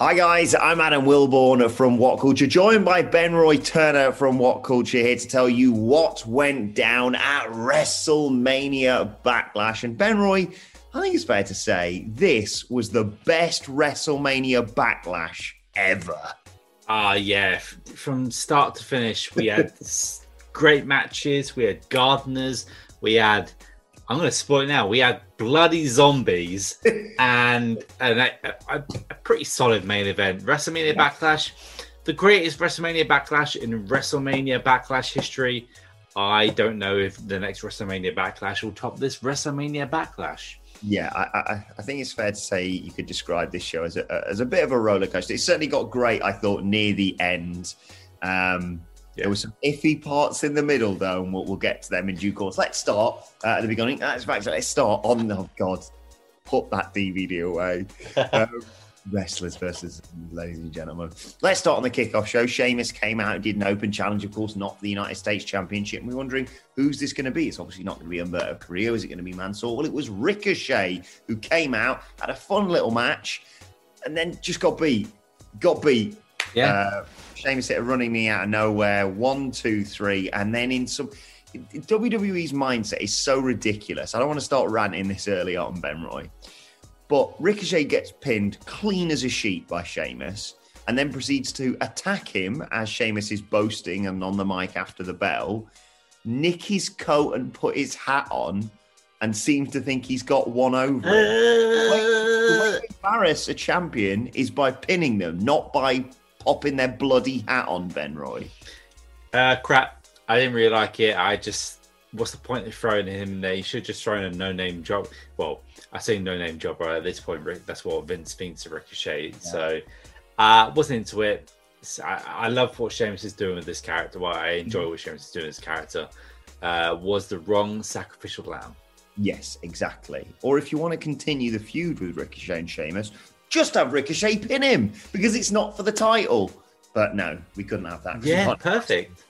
Hi guys, I'm Adam Wilborn from What Culture, joined by Ben Roy Turner from What Culture here to tell you what went down at WrestleMania Backlash. And Ben Roy, I think it's fair to say this was the best WrestleMania Backlash ever. Ah, uh, yeah. From start to finish, we had great matches. We had gardeners. We had I'm going to spoil it now. We had bloody zombies and, and a, a, a, pretty solid main event. WrestleMania yeah. Backlash, the greatest WrestleMania Backlash in WrestleMania Backlash history. I don't know if the next WrestleMania Backlash will top this WrestleMania Backlash. Yeah, I, I, I, think it's fair to say you could describe this show as a, as a bit of a roller coaster. It certainly got great, I thought, near the end. Um, yeah. There were some iffy parts in the middle, though, and we'll, we'll get to them in due course. Let's start uh, at the beginning. That's fact, let's start on the oh God, put that DVD away. um, wrestlers versus ladies and gentlemen. Let's start on the kickoff show. Sheamus came out and did an open challenge, of course, not for the United States Championship. And we're wondering who's this going to be? It's obviously not going to be Humberto Carrillo. Is it going to be Mansoor? Well, it was Ricochet who came out, had a fun little match, and then just got beat. Got beat. Yeah. Uh, Sheamus hit a running knee out of nowhere, one, two, three, and then in some. WWE's mindset is so ridiculous. I don't want to start ranting this early on, Ben Roy. But Ricochet gets pinned clean as a sheet by Sheamus and then proceeds to attack him as Sheamus is boasting and on the mic after the bell, nick his coat and put his hat on and seems to think he's got one over. Uh... The way, the way to embarrass a champion is by pinning them, not by popping their bloody hat on, Ben Roy? Uh, crap. I didn't really like it. I just, what's the point of throwing him there? You should just throw in a no name job. Well, I say no name job right at this point. Rick, that's what Vince thinks of Ricochet. Yeah. So, uh, wasn't into it. I, I, love what Sheamus is doing with this character. What I enjoy mm-hmm. what Sheamus is doing with this character uh, was the wrong sacrificial lamb. Yes, exactly. Or if you want to continue the feud with Ricochet and Sheamus, just have Ricochet pin him because it's not for the title. But no, we couldn't have that. Yeah, perfect.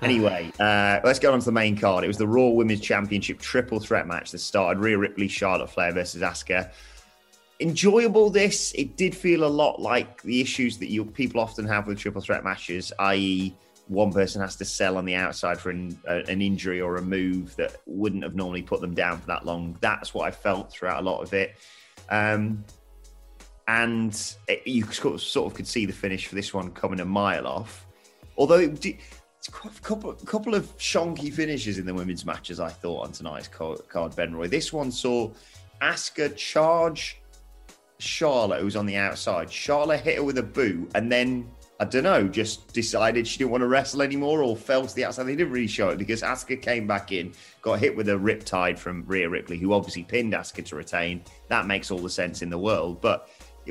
Anyway, uh, let's go on to the main card. It was the Raw Women's Championship triple threat match that started Rhea Ripley, Charlotte Flair versus Asuka. Enjoyable. This it did feel a lot like the issues that you people often have with triple threat matches, i.e., one person has to sell on the outside for an, uh, an injury or a move that wouldn't have normally put them down for that long. That's what I felt throughout a lot of it. Um, and it, you sort of could see the finish for this one coming a mile off. Although it, a couple, couple of shonky finishes in the women's matches, I thought, on tonight's card, Ben Roy. This one saw Asuka charge Charlotte, who's on the outside. Charlotte hit her with a boot, and then I don't know, just decided she didn't want to wrestle anymore or fell to the outside. They didn't really show it because Asuka came back in, got hit with a riptide from Rhea Ripley, who obviously pinned Asuka to retain. That makes all the sense in the world. But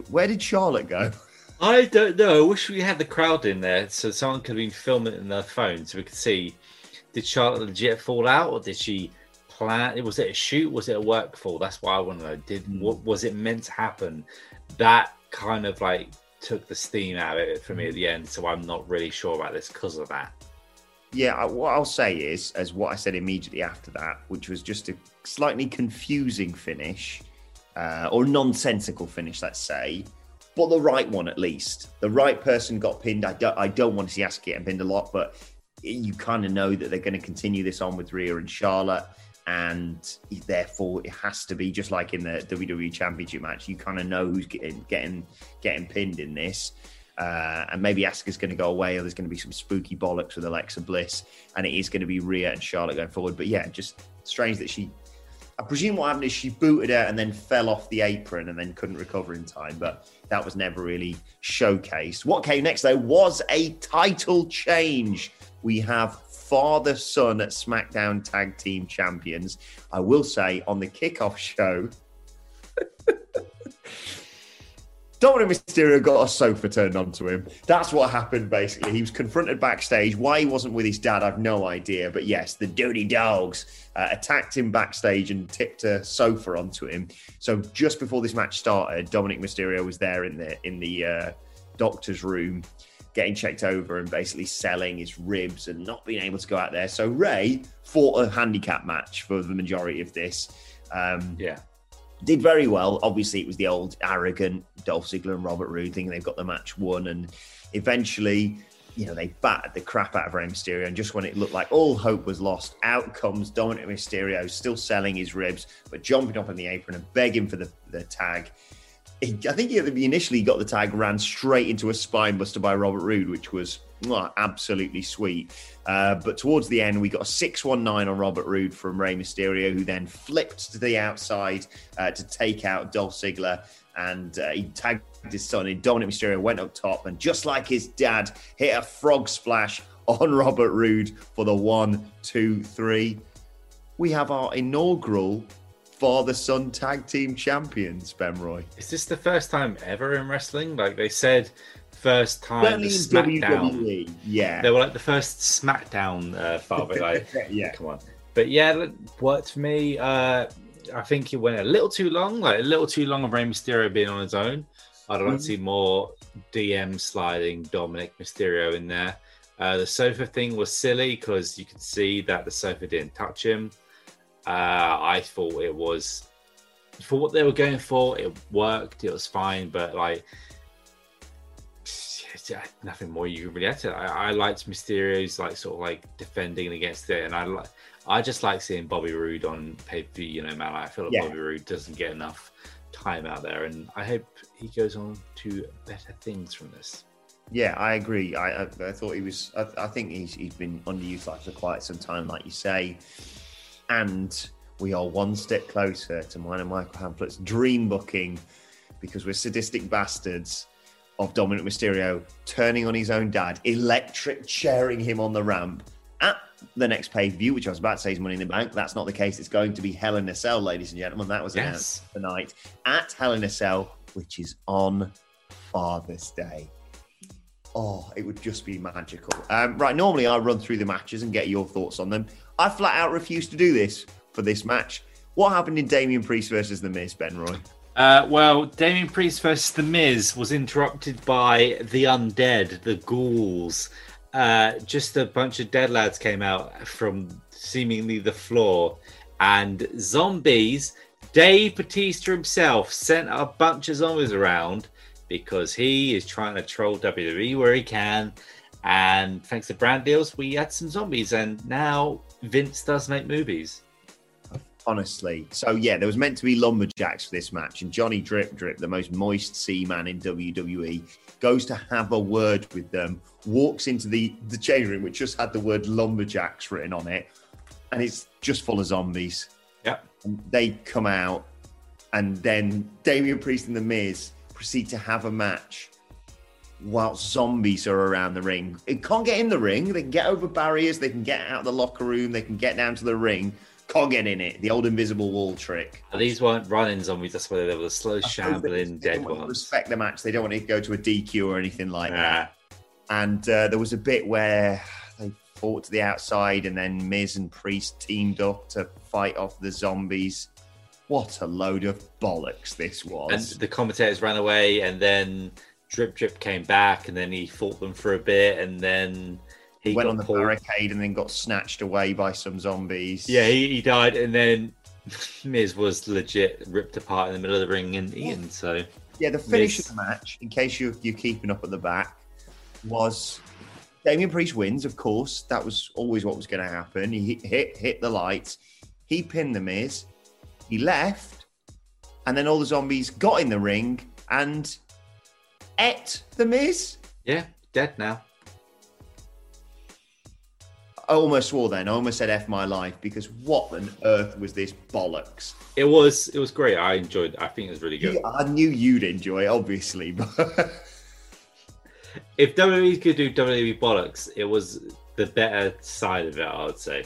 where did Charlotte go? I don't know. I wish we had the crowd in there so someone could have been filming it in their phone so we could see did Charlotte legit fall out or did she plan? It was it a shoot? Was it a work fall? That's why I want to know. Did Hmm. what was it meant to happen? That kind of like took the steam out of it for me at the end. So I'm not really sure about this because of that. Yeah, what I'll say is, as what I said immediately after that, which was just a slightly confusing finish, uh, or nonsensical finish, let's say, but the right one at least. The right person got pinned. I don't, I don't want to see Asuka getting pinned a lot, but you kind of know that they're going to continue this on with Rhea and Charlotte, and therefore it has to be just like in the WWE Championship match. You kind of know who's getting getting getting pinned in this. Uh, and maybe Asuka's going to go away, or there's going to be some spooky bollocks with Alexa Bliss, and it is going to be Rhea and Charlotte going forward. But yeah, just strange that she. I presume what happened is she booted her and then fell off the apron and then couldn't recover in time, but that was never really showcased. What came next, though, was a title change. We have father son at SmackDown Tag Team Champions. I will say on the kickoff show, Dominic Mysterio got a sofa turned onto him. That's what happened, basically. He was confronted backstage. Why he wasn't with his dad, I've no idea. But yes, the Dirty Dogs uh, attacked him backstage and tipped a sofa onto him. So just before this match started, Dominic Mysterio was there in the in the uh, doctor's room, getting checked over and basically selling his ribs and not being able to go out there. So Rey fought a handicap match for the majority of this. Um, Yeah. Did very well. Obviously, it was the old arrogant Dolph Ziggler and Robert Roode thing. They've got the match won, and eventually, you know, they battered the crap out of Rey Mysterio. And just when it looked like all hope was lost, out comes Dominic Mysterio, still selling his ribs, but jumping up on the apron and begging for the, the tag. I think he initially got the tag, ran straight into a spine buster by Robert Roode, which was absolutely sweet. Uh, but towards the end, we got a 619 on Robert Roode from Rey Mysterio, who then flipped to the outside uh, to take out Dolph Ziggler. And uh, he tagged his son in. Dominic Mysterio went up top and, just like his dad, hit a frog splash on Robert Roode for the one, two, three. We have our inaugural father son tag team champions, Ben Roy. Is this the first time ever in wrestling? Like they said, first time Certainly the SmackDown. WWE. Yeah. They were like the first SmackDown uh, father. Like, yeah. come on. But yeah, that worked for me. Uh, I think it went a little too long, like a little too long of Rey Mysterio being on his own. I'd like to see more DM sliding Dominic Mysterio in there. Uh, the sofa thing was silly because you could see that the sofa didn't touch him. Uh, I thought it was for what they were going for. It worked. It was fine, but like nothing more you can really add to it. I, I liked Mysterio's like sort of like defending against it, and I like I just like seeing Bobby Roode on pay per view. You know, man, I feel like Yeah. Bobby Roode doesn't get enough time out there, and I hope he goes on to better things from this. Yeah, I agree. I, I, I thought he was. I, I think he's, he's been underutilized for quite some time, like you say. And we are one step closer to mine and Michael Hamblett's dream booking because we're sadistic bastards of Dominic Mysterio turning on his own dad, electric chairing him on the ramp at the next pay view, which I was about to say is Money in the Bank. That's not the case. It's going to be Hell in a Cell, ladies and gentlemen. That was Yes. announced tonight at Hell in a Cell, which is on Father's Day. Oh, it would just be magical. Um, right, normally I run through the matches and get your thoughts on them. I flat out refused to do this for this match. What happened in Damian Priest versus The Miz, Ben Roy? Uh, well, Damian Priest versus The Miz was interrupted by the undead, the ghouls. Uh, just a bunch of dead lads came out from seemingly the floor, and zombies. Dave Batista himself sent a bunch of zombies around because he is trying to troll WWE where he can. And thanks to brand deals, we had some zombies, and now Vince does make movies. honestly. So yeah, there was meant to be lumberjacks for this match, and Johnny Drip Drip, the most moist seaman in WWE, goes to have a word with them, walks into the the change room, which just had the word lumberjacks written on it, and it's just full of zombies. Yeah, they come out, and then Damian Priest and The Miz proceed to have a match. While zombies are around the ring, it can't get in the ring. They can get over barriers. They can get out of the locker room. They can get down to the ring. Can't get in it. The old invisible wall trick. These weren't running zombies, that's why they were the slow, shambling, dead don't want to ones. respect the match. They don't want to go to a DQ or anything like Nah. that. And uh, there was a bit where they fought to the outside, and then Miz and Priest teamed up to fight off the zombies. What a load of bollocks this was! And the commentators ran away, and then Drip Drip came back, and then he fought them for a bit, and then he went on the pulled. barricade and then got snatched away by some zombies. Yeah, he, he died, and then Miz was legit ripped apart in the middle of the ring and eaten. So yeah, the finish Miz. of the match, in case you you're keeping up at the back, was Damian Priest wins. Of course, that was always what was going to happen. He hit hit the lights. He pinned the Miz. He left, and then all the zombies got in the ring and ate the Miz. Yeah, dead now. I almost swore then. I almost said "f my life" because what on earth was this bollocks? It was. It was great. I enjoyed. It. I think it was really good. Yeah, I knew you'd enjoy it, obviously. But if WWE could do WWE bollocks, it was the better side of it. I would say.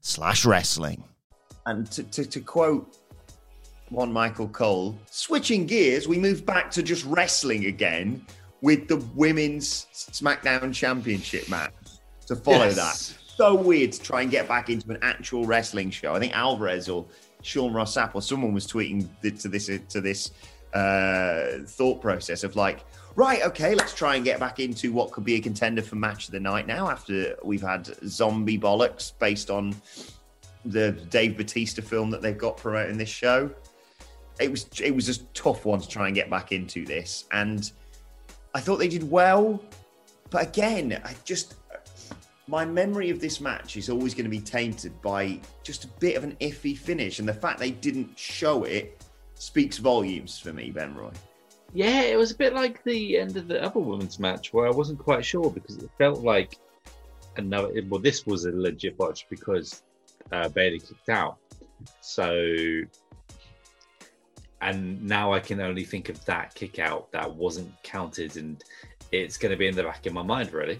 slash wrestling. And to, to, to quote one Michael Cole, switching gears, we move back to just wrestling again with the women's SmackDown Championship match to follow yes. that. So weird to try and get back into an actual wrestling show. I think Alvarez or Sean Ross Sapp or someone was tweeting to this to this uh, thought process of like, right, okay, let's try and get back into what could be a contender for match of the night now after we've had zombie bollocks based on the Dave Batista film that they've got promoting this show. It was it was a tough one to try and get back into this, and I thought they did well, but again, I just my memory of this match is always going to be tainted by just a bit of an iffy finish, and the fact they didn't show it speaks volumes for me, Ben Roy. Yeah, it was a bit like the end of the other women's match where I wasn't quite sure because it felt like another. Well, this was a legit botch because uh, Bayley kicked out. So, and now I can only think of that kick out that wasn't counted, and it's going to be in the back of my mind, really.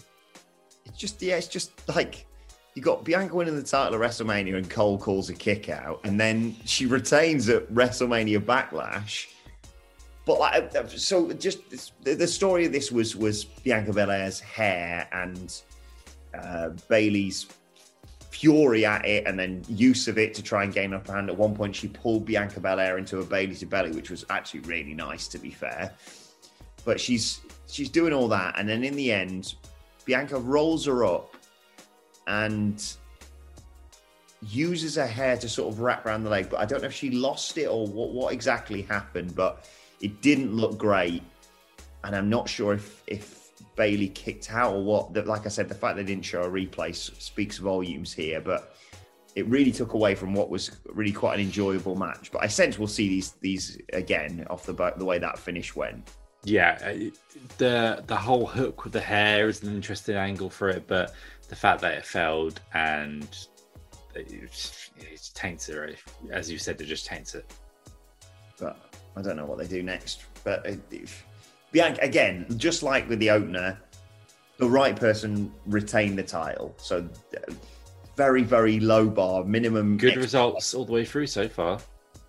It's just, yeah, it's just like you got Bianca winning the title at WrestleMania and Cole calls a kick out, and then she retains at WrestleMania Backlash but like, uh, so just the story of this was was Bianca Belair's hair and uh, Bayley's fury at it and then use of it to try and gain upper hand. At one point, she pulled Bianca Belair into a Bayley to belly, which was actually really nice, to be fair. But she's she's doing all that, and then in the end, Bianca rolls her up and uses her hair to sort of wrap around the leg. But I don't know if she lost it or what, what exactly happened, but it didn't look great. And I'm not sure if if Bayley kicked out or what. That, like I said, the fact they didn't show a replay speaks volumes here. But it really took away from what was really quite an enjoyable match. But I sense we'll see these these again off the the way that finish went. Yeah, uh, the the whole hook with the hair is an interesting angle for it, but the fact that it failed and it, it taints it, as you said, it just taints it. But I don't know what they do next. But Bianca, again, just like with the opener, the right person retained the title. So very, very low bar, minimum. Good results all the way through so far.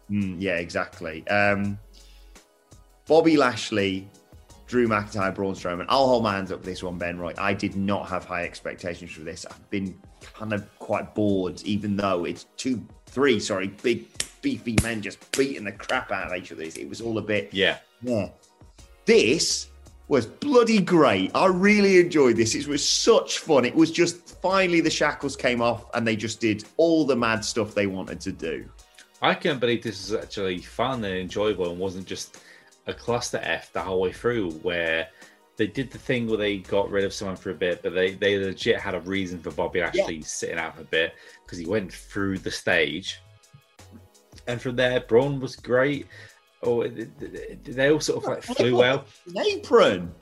Mm, yeah, exactly. Um, Bobby Lashley, Drew McIntyre, Braun Strowman. I'll hold my hands up for this one, Ben. Roy. I did not have high expectations for this. I've been kind of quite bored, even though it's two, three, sorry, big beefy men just beating the crap out of each other. It was all a bit, yeah, yeah. This was bloody great. I really enjoyed this. It was such fun. It was just finally the shackles came off and they just did all the mad stuff they wanted to do. I can't believe this is actually fun and enjoyable and wasn't just a cluster F the whole way through where they did the thing where they got rid of someone for a bit, but they, they legit had a reason for Bobby Lashley yeah. sitting out for a bit because he went through the stage. And from there, Braun was great. Oh, they all sort of like flew well. apron.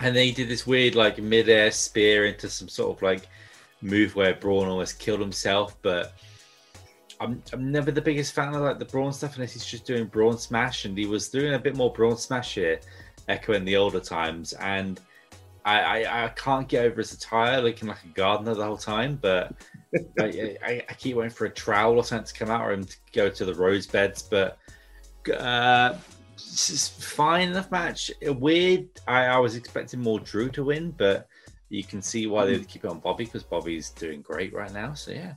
And they did this weird like mid-air spear into some sort of like move where Braun almost killed himself, but I'm I'm never the biggest fan of like the Braun stuff unless he's just doing Braun Smash, and he was doing a bit more Braun Smash here, echoing the older times. And I I, I can't get over his attire, looking like a gardener the whole time. But I, I, I, keep waiting for a trowel or something to come out, or him to go to the rose beds. But uh, fine enough match. Weird. I, I was expecting more Drew to win, but you can see why they would keep it on Bobby because Bobby's doing great right now. So yeah.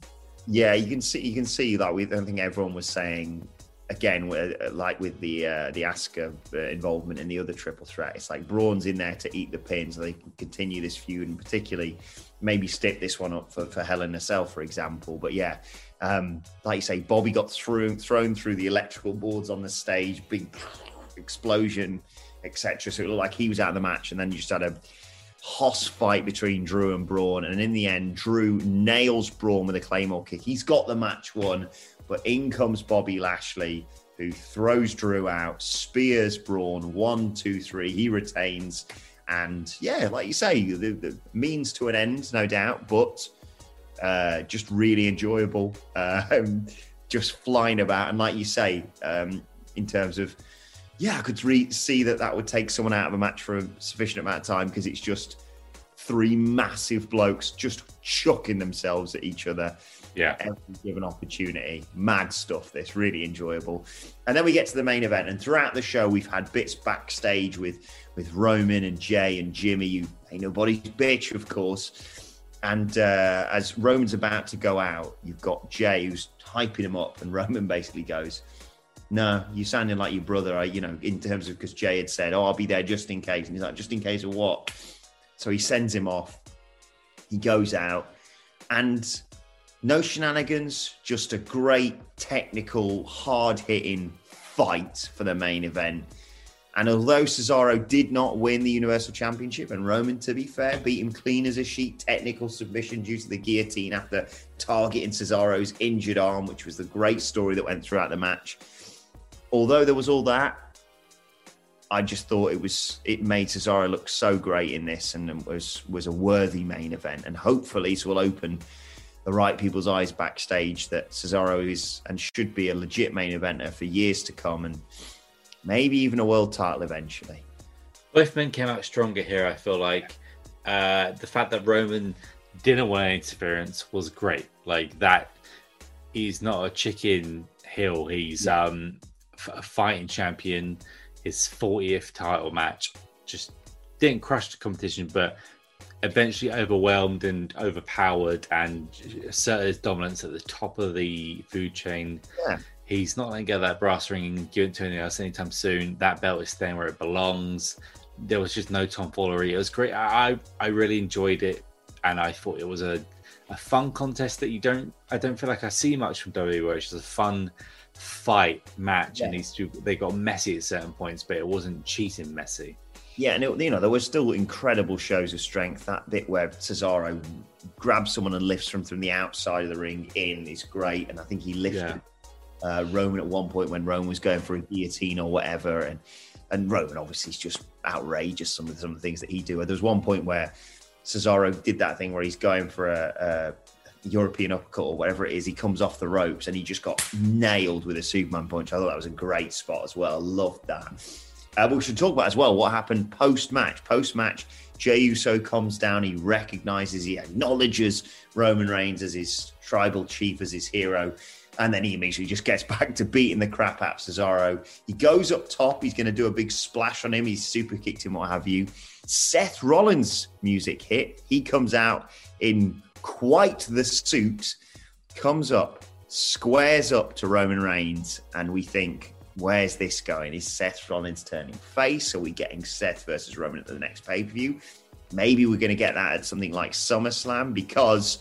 Yeah, you can see you can see that. We don't think everyone was saying again, uh, like with the uh, the Asuka uh, involvement in the other triple threat. It's like Braun's in there to eat the pin, so they can continue this feud, and particularly maybe step this one up for for Hell in Cell, for example. But yeah, um, like you say, Bobby got thrown thrown through the electrical boards on the stage, big explosion, etc. So it looked like he was out of the match, and then you just had a hoss fight between Drew and Braun. And in the end, Drew nails Braun with a Claymore kick. He's got the match won, but in comes Bobby Lashley, who throws Drew out, spears Braun, one, two, three. He retains. And yeah, like you say, the, the means to an end, no doubt, but uh, just really enjoyable. Um, just flying about. And like you say, um, in terms of yeah, I could re- see that that would take someone out of a match for a sufficient amount of time because it's just three massive blokes just chucking themselves at each other. Yeah. Every given opportunity. Mad stuff, this. Really enjoyable. And then we get to the main event. And throughout the show, we've had bits backstage with, with Roman and Jey and Jimmy. You ain't nobody's bitch, of course. And uh, as Roman's about to go out, you've got Jey who's hyping him up. And Roman basically goes, no, you sounding like your brother, I, you know, in terms of because Jey had said, oh, I'll be there just in case. And he's like, just in case of what? So he sends him off. He goes out and no shenanigans, just a great technical, hard hitting fight for the main event. And although Cesaro did not win the Universal Championship, and Roman, to be fair, beat him clean as a sheet, technical submission due to the guillotine after targeting Cesaro's injured arm, which was the great story that went throughout the match although there was all that, I just thought it was it made Cesaro look so great in this, and was was a worthy main event, and hopefully this will open the right people's eyes backstage that Cesaro is and should be a legit main eventer for years to come, and maybe even a world title eventually. Both men came out stronger here. I feel like uh, the fact that Roman didn't want any interference was great. Like that, he's not a chicken heel. He's um a fighting champion, his 40th title match. Just didn't crush the competition, but eventually overwhelmed and overpowered and asserted his dominance at the top of the food chain. Yeah. He's not going to get that brass ring and give it to anyone else anytime soon. That belt is staying where it belongs. There was just no tomfoolery. It was great. I I really enjoyed it, and I thought it was a, a fun contest that you don't. I don't feel like I see much from WWE. Where it's just a fun fight match, and these two they got messy at certain points, but it wasn't cheating messy. Yeah, and it, you know there were still incredible shows of strength. That bit where Cesaro grabs someone and lifts them from the outside of the ring in is great, and I think he lifted uh, Roman at one point when Roman was going for a guillotine or whatever, and and Roman obviously is just outrageous. Some of the, some of the things that he do. There was one point where Cesaro did that thing where he's going for a, a European uppercut or whatever it is. He comes off the ropes and he just got nailed with a Superman punch. I thought that was a great spot as well. I loved that. Uh, but we should talk about as well what happened post match. Post match, Jey Uso comes down. He recognizes, he acknowledges Roman Reigns as his tribal chief, as his hero. And then he immediately just gets back to beating the crap out of Cesaro. He goes up top. He's going to do a big splash on him. He's super kicked him, what have you. Seth Rollins' music hit. He comes out in quite the suit, comes up, squares up to Roman Reigns, and we think, where's this going? Is Seth Rollins turning face? Are we getting Seth versus Roman at the next pay per view? Maybe we're going to get that at something like SummerSlam because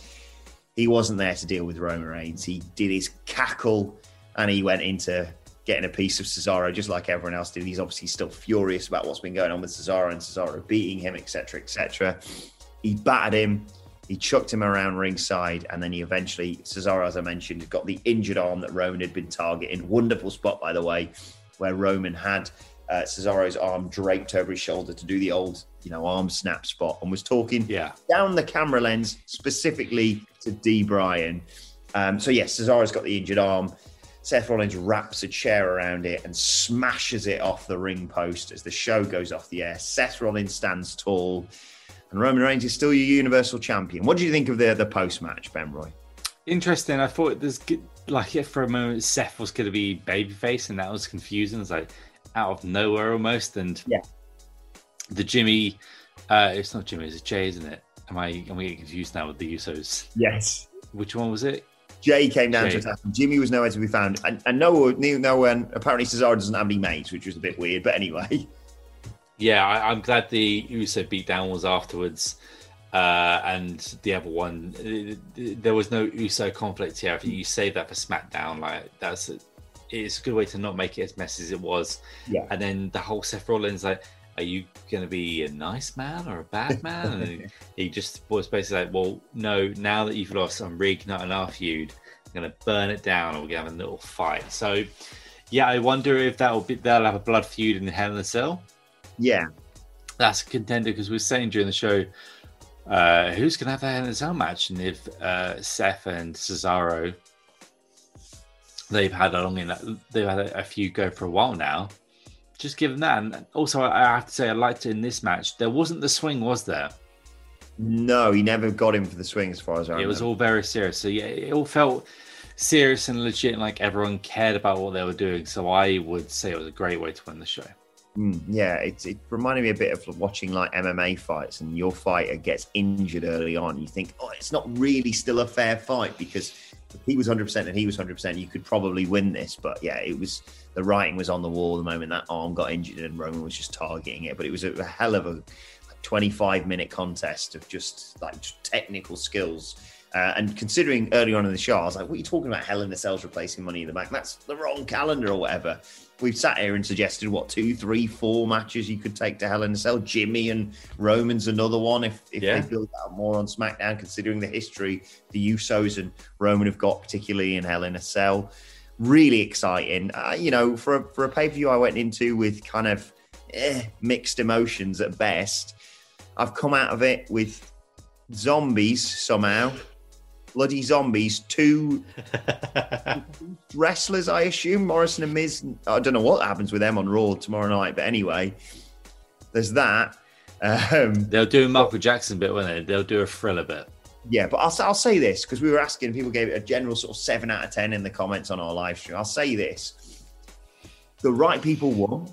he wasn't there to deal with Roman Reigns. He did his cackle and he went into getting a piece of Cesaro just like everyone else did. He's obviously still furious about what's been going on with Cesaro and Cesaro beating him, etc., etc. He battered him. He chucked him around ringside, and then he eventually, Cesaro, as I mentioned, got the injured arm that Roman had been targeting. Wonderful spot, by the way, where Roman had uh, Cesaro's arm draped over his shoulder to do the old, you know, arm snap spot, and was talking Yeah. down the camera lens specifically to D. Bryan. Um, so yes, Cesaro's got the injured arm. Seth Rollins wraps a chair around it and smashes it off the ring post as the show goes off the air. Seth Rollins stands tall, and Roman Reigns is still your Universal Champion. What do you think of the the post match, Ben Roy? Interesting. I thought there's good- like if for a moment Seth was going to be babyface, and that was confusing. It's like out of nowhere almost. And Yeah. the Jimmy, uh, it's not Jimmy, it's Jey, isn't it? Am I? Am we getting confused now with the Usos? Yes. Which one was it? Jey came down to attack him. Jimmy was nowhere to be found, and, and no, no one. Apparently, Cesaro doesn't have any mates, which was a bit weird. But anyway, Yeah, I, I'm glad the Uso beatdown was afterwards. Uh, and the other one, there was no Uso conflict here. I think you save that for SmackDown. Like that's a, it's a good way to not make it as messy as it was. Yeah. And then the whole Seth Rollins, like, are you going to be a nice man or a bad man? And he, he just was basically like, well, no. Now that you've lost, I'm reigniting our feud. I'm going to burn it down, or we're going to have a little fight. So, yeah, I wonder if that'll be they'll have a blood feud in the Hell in a Cell yeah, that's a contender because we were saying during the show uh, who's going to have that in a Cell match, and if uh, Seth and Cesaro they've had a long in they've had a, a few go for a while now. Just give them that, and also I have to say I liked it in this match. There wasn't the swing, was there? no, he never got him for the swing, as far as I remember. It was all very serious. So yeah, it all felt serious and legit, and like everyone cared about what they were doing. So I would say it was a great way to win the show. Mm, yeah, it, it reminded me a bit of watching like MMA fights, and your fighter gets injured early on. You think, oh, it's not really still a fair fight because he was 100% and he was 100%, you could probably win this. But yeah, it was the writing was on the wall the moment that arm got injured, and Roman was just targeting it. But it was a, a hell of a 25 minute contest of just like technical skills. Uh, and considering early on in the show, I was like, what are you talking about? Hell in the Cells replacing Money in the Bank? That's the wrong calendar or whatever. We've sat here and suggested, what, two, three, four matches you could take to Hell in the Cell? Jimmy and Roman's another one if, if Yeah. they build out more on SmackDown, considering the history the Usos and Roman have got, particularly in Hell in a Cell. Really exciting. Uh, you know, for a, for a pay per view I went into with kind of eh, mixed emotions at best, I've come out of it with zombies somehow. Bloody zombies. Two wrestlers, I assume. Morrison and Miz. I don't know what happens with them on Raw tomorrow night, but anyway, there's that. Um, They'll do a Michael Jackson bit, won't they? They'll do a thriller bit. yeah, but I'll, I'll say this because we were asking, people gave it a general sort of seven out of 10 in the comments on our live stream. I'll say this the right people won.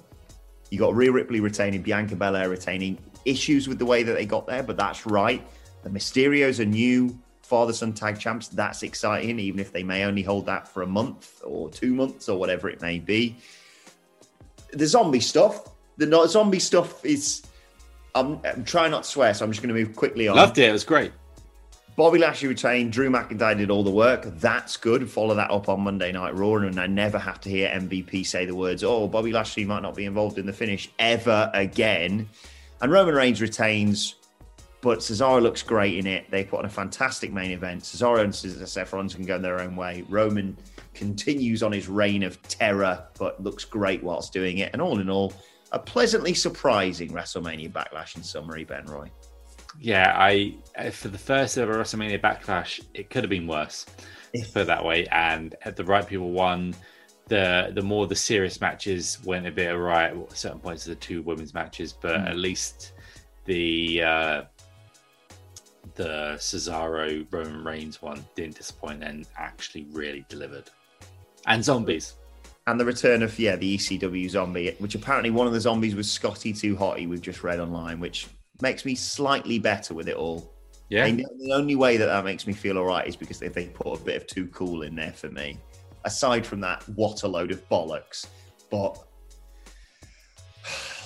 You got Rhea Ripley retaining, Bianca Belair retaining. Issues with the way that they got there, but that's right. The Mysterios are new father son tag champs. That's exciting, even if they may only hold that for a month or two months or whatever it may be. The zombie stuff, the not zombie stuff is. I'm, I'm trying not to swear, so I'm just going to move quickly on. Loved it. It was great. Bobby Lashley retained. Drew McIntyre did all the work. That's good. Follow that up on Monday Night Raw, and I never have to hear MVP say the words, "Oh, Bobby Lashley might not be involved in the finish ever again." And Roman Reigns retains, but Cesaro looks great in it. They put on a fantastic main event. Cesaro and Seth Rollins can go their own way. Roman continues on his reign of terror, but looks great whilst doing it. And all in all, a pleasantly surprising WrestleMania Backlash in summary, Ben Roy yeah, I uh, for the first ever WrestleMania Backlash, it could have been worse. put it that way, and the right people won. The the more the serious matches went a bit awry at certain points of the two women's matches, but mm. at least the uh, the Cesaro Roman Reigns one didn't disappoint and actually really delivered. And zombies. And the return of yeah the ECW zombie, which apparently one of the zombies was Scotty Too Hotty. We've just read online, which makes me slightly better with it all. Yeah. And the only way that that makes me feel all right is because they, they put a bit of too cool in there for me. Aside from that, what a load of bollocks. But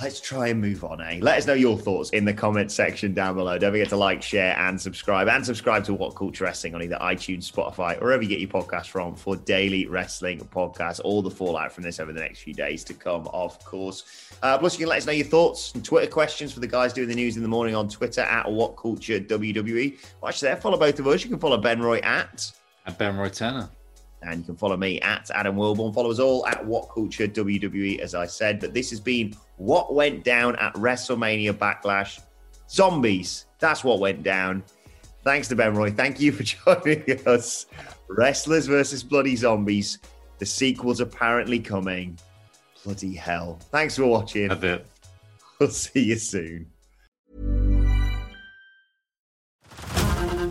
let's try and move on, eh? Let us know your thoughts in the comment section down below. Don't forget to like, share, and subscribe. And subscribe to What Culture Wrestling on either iTunes, Spotify, or wherever you get your podcast from for daily wrestling podcasts. All the fallout from this over the next few days to come, of course. Uh, plus, you can let us know your thoughts and Twitter questions for the guys doing the news in the morning on Twitter at What Culture WWE. Watch there. Follow both of us. You can follow Ben Roy at at Ben Roy Turner. And you can follow me at Adam Wilborn. Follow us all at What Culture WWE, as I said. But this has been what went down at WrestleMania Backlash. Zombies. That's what went down. Thanks to Ben Roy. Thank you for joining us. Wrestlers versus Bloody Zombies. The sequel's apparently coming. Bloody hell. Thanks for watching. A bit. We'll see you soon.